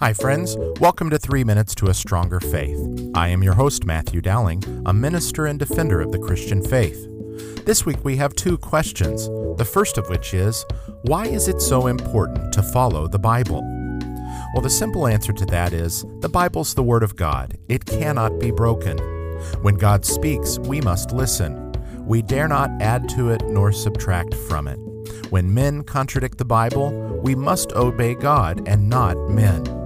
Hi, friends. Welcome to Three Minutes to a Stronger Faith. I am your host, Matthew Dowling, a minister and defender of the Christian faith. This week we have two questions. The first of which is Why is it so important to follow the Bible? Well, the simple answer to that is the Bible's the Word of God. It cannot be broken. When God speaks, we must listen. We dare not add to it nor subtract from it. When men contradict the Bible, we must obey God and not men.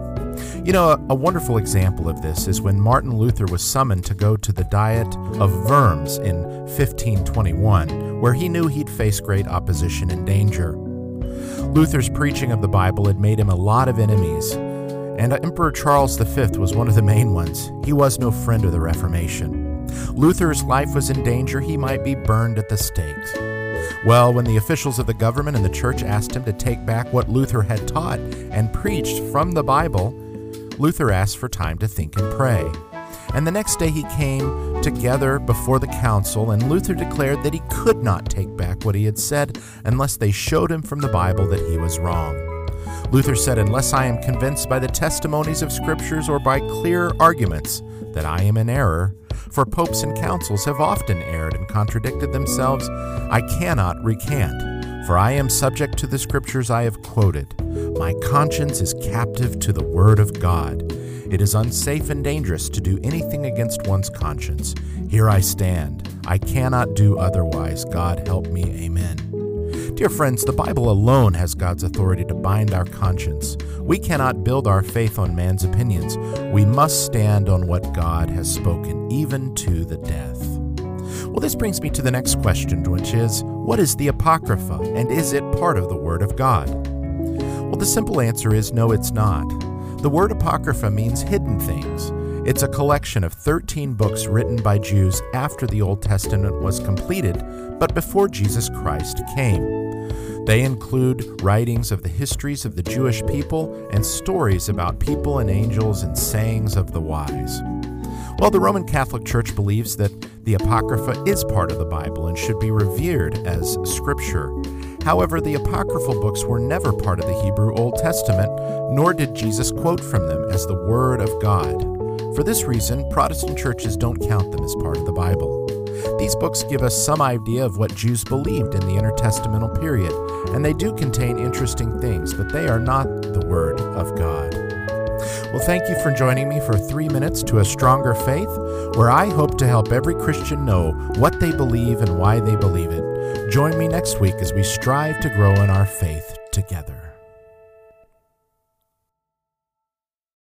You know, a, wonderful example of this is when Martin Luther was summoned to go to the Diet of Worms in 1521, where he knew he'd face great opposition and danger. Luther's preaching of the Bible had made him a lot of enemies, and Emperor Charles V was one of the main ones. He was no friend of the Reformation. Luther's life was in danger, he might be burned at the stake. Well, when the officials of the government and the church asked him to take back what Luther had taught and preached from the Bible, Luther asked for time to think and pray. And the next day he came together before the council, and Luther declared that he could not take back what he had said unless they showed him from the Bible that he was wrong. Luther said, Unless I am convinced by the testimonies of Scriptures or by clear arguments that I am in error, for popes and councils have often erred and contradicted themselves, I cannot recant, for I am subject to the scriptures I have quoted. My conscience is captive to the word of God. It is unsafe and dangerous to do anything against one's conscience. Here I stand. I cannot do otherwise. God help me. Amen. Dear friends, the Bible alone has God's authority to bind our conscience. We cannot build our faith on man's opinions. We must stand on what God has spoken, even to the death. Well, this brings me to the next question, which is what is the Apocrypha, and is it part of the Word of God? Well, the simple answer is no, it's not. The word Apocrypha means hidden things. It's a collection of 13 books written by Jews after the Old Testament was completed, but before Jesus Christ came. They include writings of the histories of the Jewish people and stories about people and angels and sayings of the wise. Well, the Roman Catholic Church believes that the Apocrypha is part of the Bible and should be revered as Scripture. However, the Apocryphal books were never part of the Hebrew Old Testament, nor did Jesus quote from them as the Word of God. For this reason, Protestant churches don't count them as part of the Bible. These books give us some idea of what Jews believed in the intertestamental period, and they do contain interesting things, but they are not the Word of God. Well, thank you for joining me for three minutes to a stronger faith, where I hope to help every Christian know what they believe and why they believe it. Join me next week as we strive to grow in our faith together.